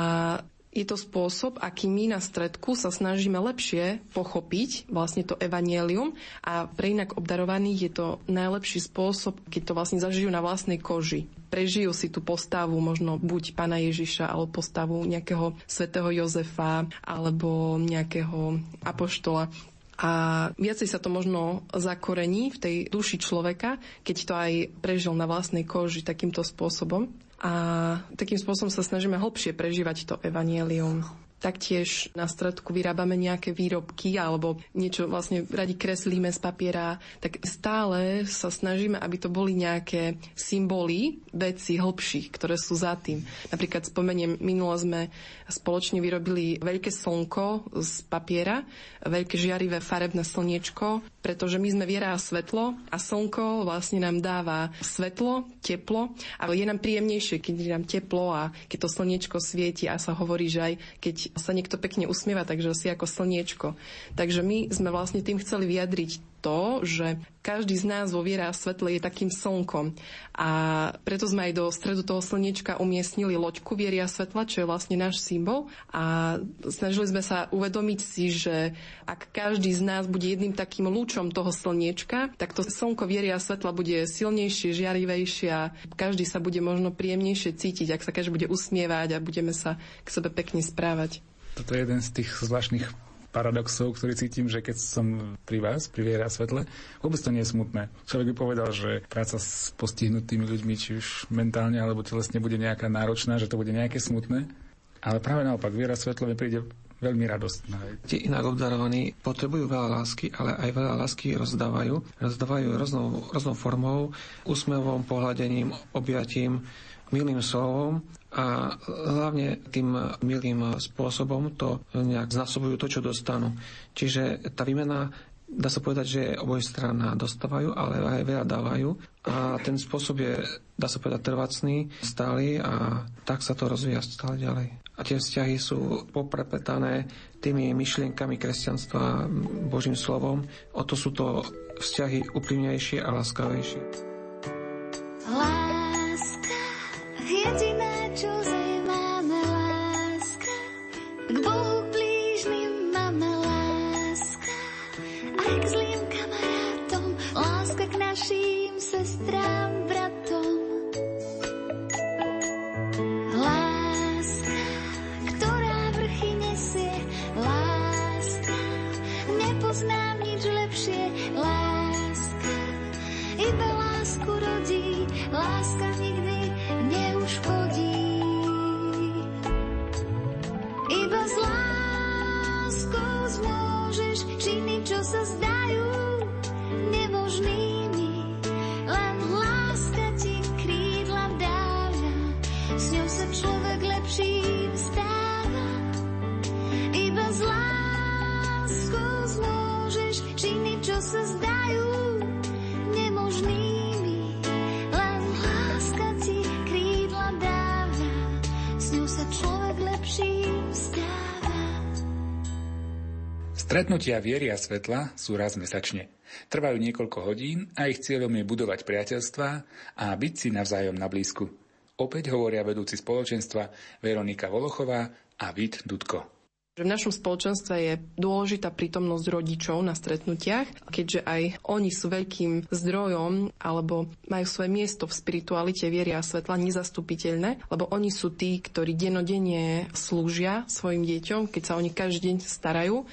je to spôsob, aký my na stredku sa snažíme lepšie pochopiť vlastne to evanielium a pre inak obdarovaných je to najlepší spôsob, keď to vlastne zažijú na vlastnej koži. Prežijú si tú postavu možno buď pána Ježiša, alebo postavu nejakého svätého Jozefa, alebo nejakého apoštola. A viacej sa to možno zakorení v tej duši človeka, keď to aj prežil na vlastnej koži takýmto spôsobom a takým spôsobom sa snažíme hlbšie prežívať to evanielium. Taktiež na stredku vyrábame nejaké výrobky alebo niečo vlastne radi kreslíme z papiera, tak stále sa snažíme, aby to boli nejaké symboly veci hĺbších, ktoré sú za tým. Napríklad spomeniem, minulo sme spoločne vyrobili veľké slnko z papiera, veľké žiarivé farebné slniečko, pretože my sme viera a svetlo a slnko vlastne nám dáva svetlo, teplo a je nám príjemnejšie, keď je nám teplo a keď to slniečko svieti a sa hovorí, že aj keď sa niekto pekne usmieva, takže si ako slniečko. Takže my sme vlastne tým chceli vyjadriť to, že každý z nás vo viera a svetle je takým slnkom. A preto sme aj do stredu toho slniečka umiestnili loďku viery a svetla, čo je vlastne náš symbol. A snažili sme sa uvedomiť si, že ak každý z nás bude jedným takým lúčom toho slniečka, tak to slnko viery a svetla bude silnejšie, žiarivejšie a každý sa bude možno príjemnejšie cítiť, ak sa každý bude usmievať a budeme sa k sebe pekne správať. Toto je jeden z tých zvláštnych paradoxov, ktorý cítim, že keď som pri vás, pri viere a svetle, vôbec to nie je smutné. Človek by povedal, že práca s postihnutými ľuďmi, či už mentálne alebo telesne, bude nejaká náročná, že to bude nejaké smutné. Ale práve naopak, viera svetlo mi príde veľmi radostná. Tí inak obdarovaní potrebujú veľa lásky, ale aj veľa lásky rozdávajú. Rozdávajú rôznou, rôznou formou, úsmevom, pohľadením, objatím, milým slovom a hlavne tým milým spôsobom to nejak znásobujú to, čo dostanú. Čiže tá výmena dá sa povedať, že oboj strana dostávajú, ale aj veľa dávajú. A ten spôsob je, dá sa povedať, trvacný, stály a tak sa to rozvíja stále ďalej. A tie vzťahy sú poprepetané tými myšlienkami kresťanstva, Božím slovom. O to sú to vzťahy úprimnejšie a láskavejšie. Láska, jediná sestrám, Stretnutia viery a svetla sú raz mesačne. Trvajú niekoľko hodín a ich cieľom je budovať priateľstvá a byť si navzájom na blízku. Opäť hovoria vedúci spoločenstva Veronika Volochová a Vít Dudko. V našom spoločenstve je dôležitá prítomnosť rodičov na stretnutiach, keďže aj oni sú veľkým zdrojom alebo majú svoje miesto v spiritualite viery a svetla nezastupiteľné, lebo oni sú tí, ktorí denodenne slúžia svojim deťom, keď sa oni každý deň starajú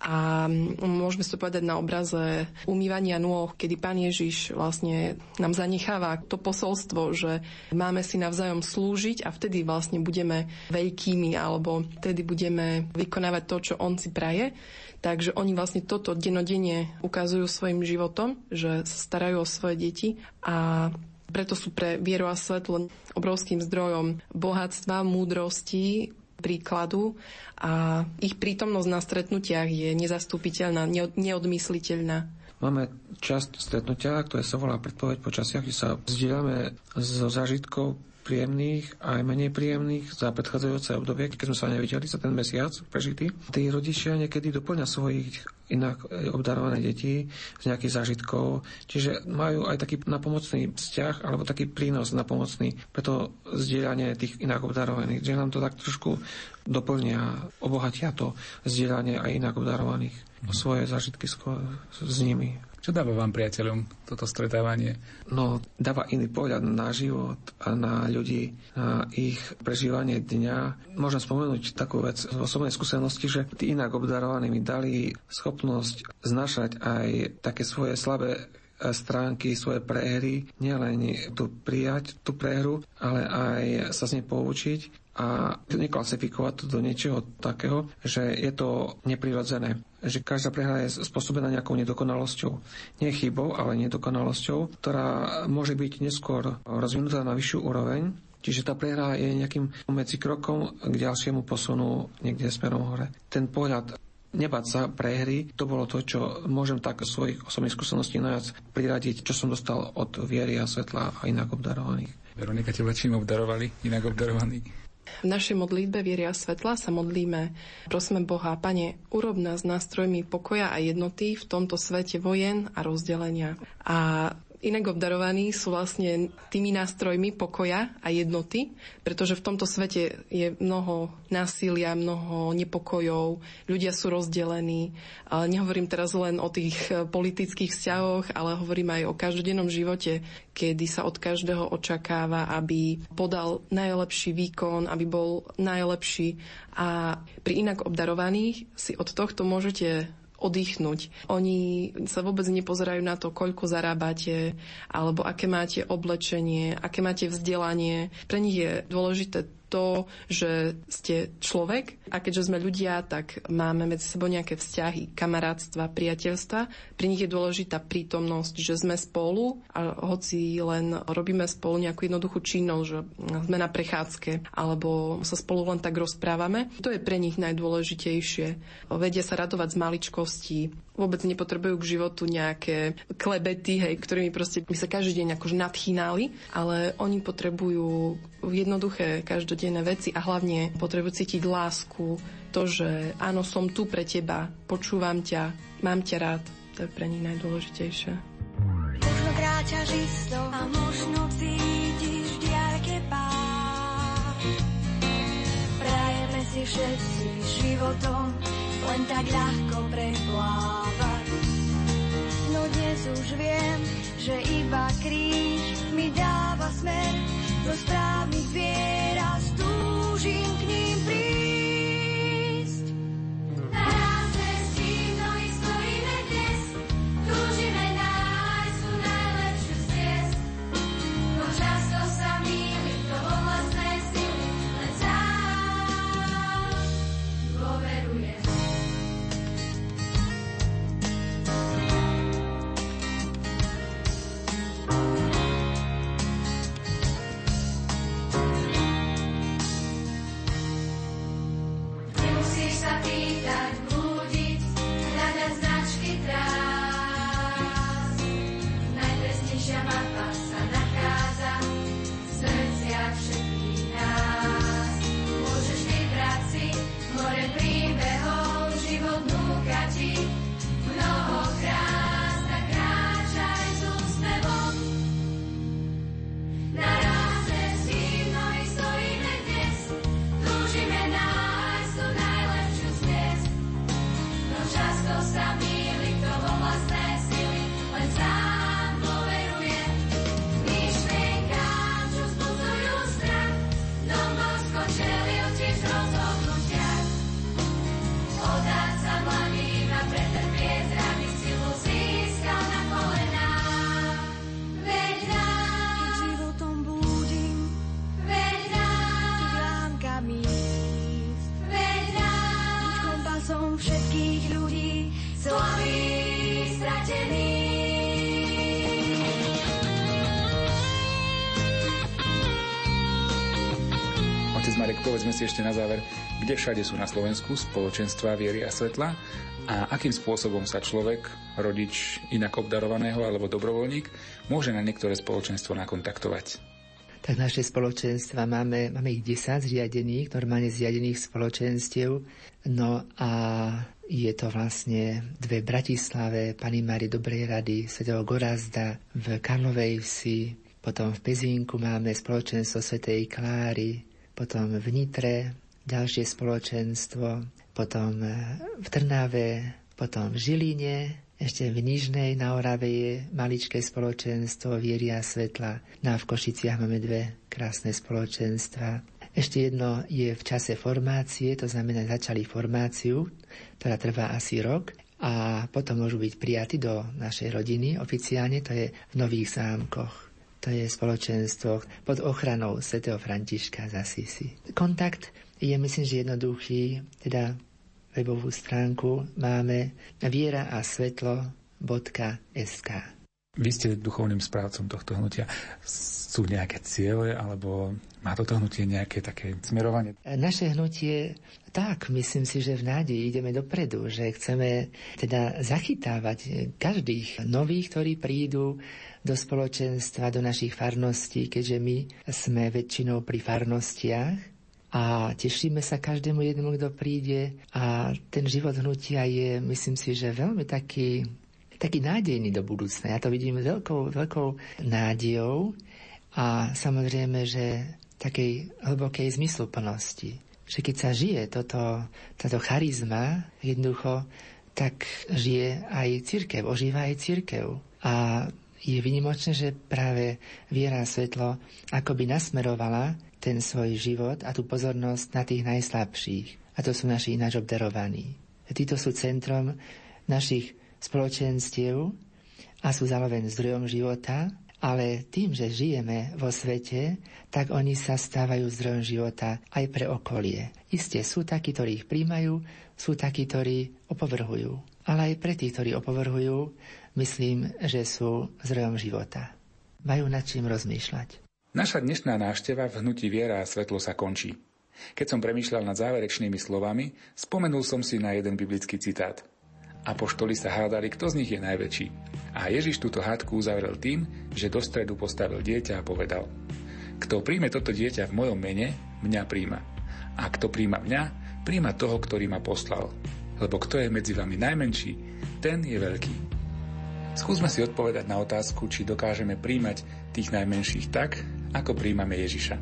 a môžeme si to povedať na obraze umývania nôh, kedy Pán Ježiš vlastne nám zanecháva to posolstvo, že máme si navzájom slúžiť a vtedy vlastne budeme veľkými alebo vtedy budeme vykonávať to, čo On si praje. Takže oni vlastne toto denodenne ukazujú svojim životom, že sa starajú o svoje deti a preto sú pre vieru a svetlo obrovským zdrojom bohatstva, múdrosti, príkladu a ich prítomnosť na stretnutiach je nezastupiteľná, neodmysliteľná. Máme časť stretnutia, ktoré sa volá predpoveď počasia, kde sa vzdielame zo zážitkov príjemných, aj menej príjemných za predchádzajúce obdobie, keď sme sa nevideli za ten mesiac prežitý. Tí rodičia niekedy doplňa svojich inak obdarované deti z nejakých zážitkov, čiže majú aj taký napomocný vzťah alebo taký prínos napomocný pre to zdieľanie tých inak obdarovaných, že nám to tak trošku doplnia, obohatia to zdieľanie aj inak obdarovaných o svoje zážitky s nimi. Čo dáva vám priateľom toto stretávanie? No, dáva iný pohľad na život a na ľudí, na ich prežívanie dňa. Môžem spomenúť takú vec z osobnej skúsenosti, že tí inak obdarovaní mi dali schopnosť znašať aj také svoje slabé stránky, svoje prehry, nielen tu prijať tú prehru, ale aj sa z nej poučiť a neklasifikovať to do niečoho takého, že je to neprirodzené. Že každá prehra je spôsobená nejakou nedokonalosťou. Nie chybou, ale nedokonalosťou, ktorá môže byť neskôr rozvinutá na vyššiu úroveň, Čiže tá prehra je nejakým medzi krokom k ďalšiemu posunu niekde smerom hore. Ten pohľad nebať sa prehry, to bolo to, čo môžem tak svojich osobných skúseností najviac priradiť, čo som dostal od viery a svetla a inak obdarovaných. Veronika, teba čím obdarovali, inak obdarovaní? V našej modlitbe Vieria svetla sa modlíme, prosíme Boha, Pane, urob nás nástrojmi pokoja a jednoty v tomto svete vojen a rozdelenia. A inak obdarovaní sú vlastne tými nástrojmi pokoja a jednoty, pretože v tomto svete je mnoho násilia, mnoho nepokojov, ľudia sú rozdelení. Nehovorím teraz len o tých e, politických vzťahoch, ale hovorím aj o každodennom živote, kedy sa od každého očakáva, aby podal najlepší výkon, aby bol najlepší. A pri inak obdarovaných si od tohto môžete oddychnúť. Oni sa vôbec nepozerajú na to, koľko zarábate, alebo aké máte oblečenie, aké máte vzdelanie. Pre nich je dôležité to, že ste človek a keďže sme ľudia, tak máme medzi sebou nejaké vzťahy, kamarátstva, priateľstva. Pri nich je dôležitá prítomnosť, že sme spolu a hoci len robíme spolu nejakú jednoduchú činnosť, že sme na prechádzke alebo sa spolu len tak rozprávame, to je pre nich najdôležitejšie. Vedia sa radovať z maličkostí, vôbec nepotrebujú k životu nejaké klebety, hej, ktorými proste by sa každý deň akože nadchýnali, ale oni potrebujú jednoduché každodenné veci a hlavne potrebujú cítiť lásku, to, že áno, som tu pre teba, počúvam ťa, mám ťa rád, to je pre nich najdôležitejšie. Možno kráčaš isto a možno cítiš diaľke pád. Prajeme si všetci životom len tak ľahko preplávať. No dnes už viem, že iba kríž mi dáva smer do správnych vier stúžim k ním povedzme si ešte na záver, kde všade sú na Slovensku spoločenstva viery a svetla a akým spôsobom sa človek, rodič inak obdarovaného alebo dobrovoľník môže na niektoré spoločenstvo nakontaktovať. tak naše spoločenstva máme, máme ich 10 zriadených, normálne zriadených spoločenstiev. No a je to vlastne dve Bratislave, Pani Mári Dobrej rady, svetého Gorazda v Karlovej vsi, potom v Pezínku máme spoločenstvo svätej Kláry, potom v Nitre ďalšie spoločenstvo, potom v Trnave, potom v Žiline, ešte v Nižnej na Orave je maličké spoločenstvo Viery a Svetla. No a v Košiciach máme dve krásne spoločenstva. Ešte jedno je v čase formácie, to znamená, začali formáciu, ktorá trvá asi rok a potom môžu byť prijatí do našej rodiny oficiálne, to je v Nových zámkoch. To je spoločenstvo pod ochranou svätého Františka z Asisi. Kontakt je, myslím, že jednoduchý, teda webovú stránku máme viera a svetlo.sk. Vy ste duchovným správcom tohto hnutia. Sú nejaké ciele, alebo má toto hnutie nejaké také smerovanie? Naše hnutie, tak, myslím si, že v nádeji ideme dopredu, že chceme teda zachytávať každých nových, ktorí prídu do spoločenstva, do našich farností, keďže my sme väčšinou pri farnostiach a tešíme sa každému jednému, kto príde a ten život hnutia je, myslím si, že veľmi taký taký nádejný do budúcna. Ja to vidím veľkou, veľkou nádejou a samozrejme, že takej hlbokej zmysluplnosti. Že keď sa žije toto, táto charizma, jednoducho, tak žije aj církev, ožíva aj církev. A je vynimočné, že práve viera a svetlo akoby nasmerovala ten svoj život a tú pozornosť na tých najslabších. A to sú naši ináč obdarovaní. Títo sú centrom našich spoločenstiev a sú zároveň zdrojom života, ale tým, že žijeme vo svete, tak oni sa stávajú zdrojom života aj pre okolie. Isté sú takí, ktorí ich príjmajú, sú takí, ktorí opovrhujú. Ale aj pre tých, ktorí opovrhujú, myslím, že sú zdrojom života. Majú nad čím rozmýšľať. Naša dnešná návšteva v hnutí Viera a svetlo sa končí. Keď som premýšľal nad záverečnými slovami, spomenul som si na jeden biblický citát – Apoštoli sa hádali, kto z nich je najväčší. A Ježiš túto hádku uzavrel tým, že do stredu postavil dieťa a povedal Kto príjme toto dieťa v mojom mene, mňa príjma. A kto príjma mňa, príjma toho, ktorý ma poslal. Lebo kto je medzi vami najmenší, ten je veľký. Skúsme si odpovedať na otázku, či dokážeme príjmať tých najmenších tak, ako príjmame Ježiša.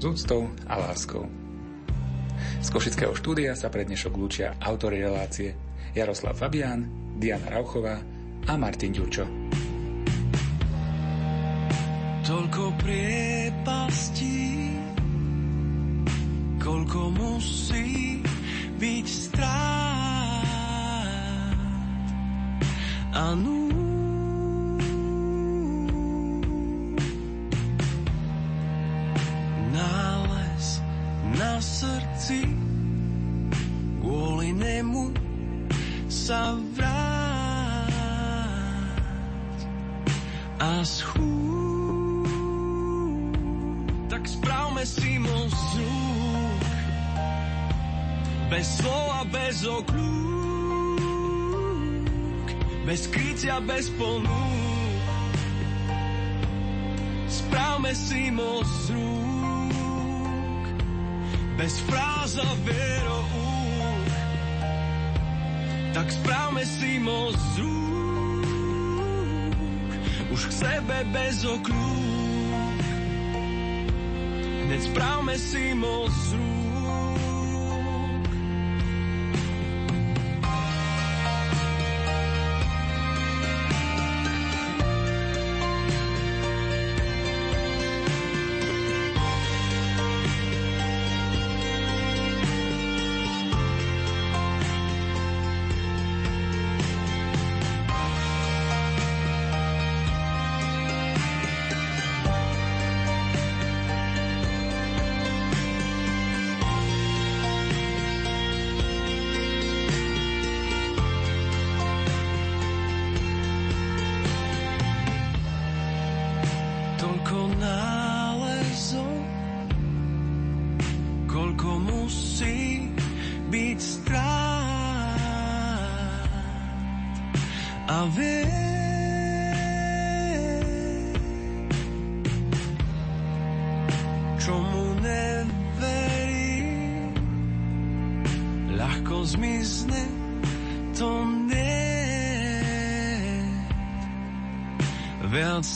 S úctou a láskou. Z Košického štúdia sa pre dnešok lúčia autory relácie Jaroslav Fabián, Diana Rauchová a Martin Ďurčo. Toľko priepastí, koľko musí byť strát a nú nález na srdci kvôli nemu sa vráť a schúd. Tak správme si rúk, bez slova, bez okľúk, bez krycia, bez ponúk. Správme si z rúk, bez fráza verou tak správme si z rúk, už k sebe bez okľúk. Hneď správme si z rúk.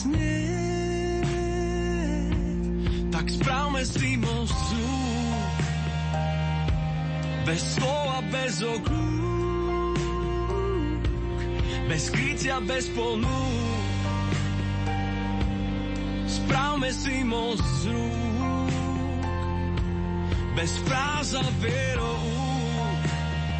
Nie. Tak správme si most bez slova, bez oklúk, bez krytia, bez ponúk. Správme si most z rúk, bez fráza vierou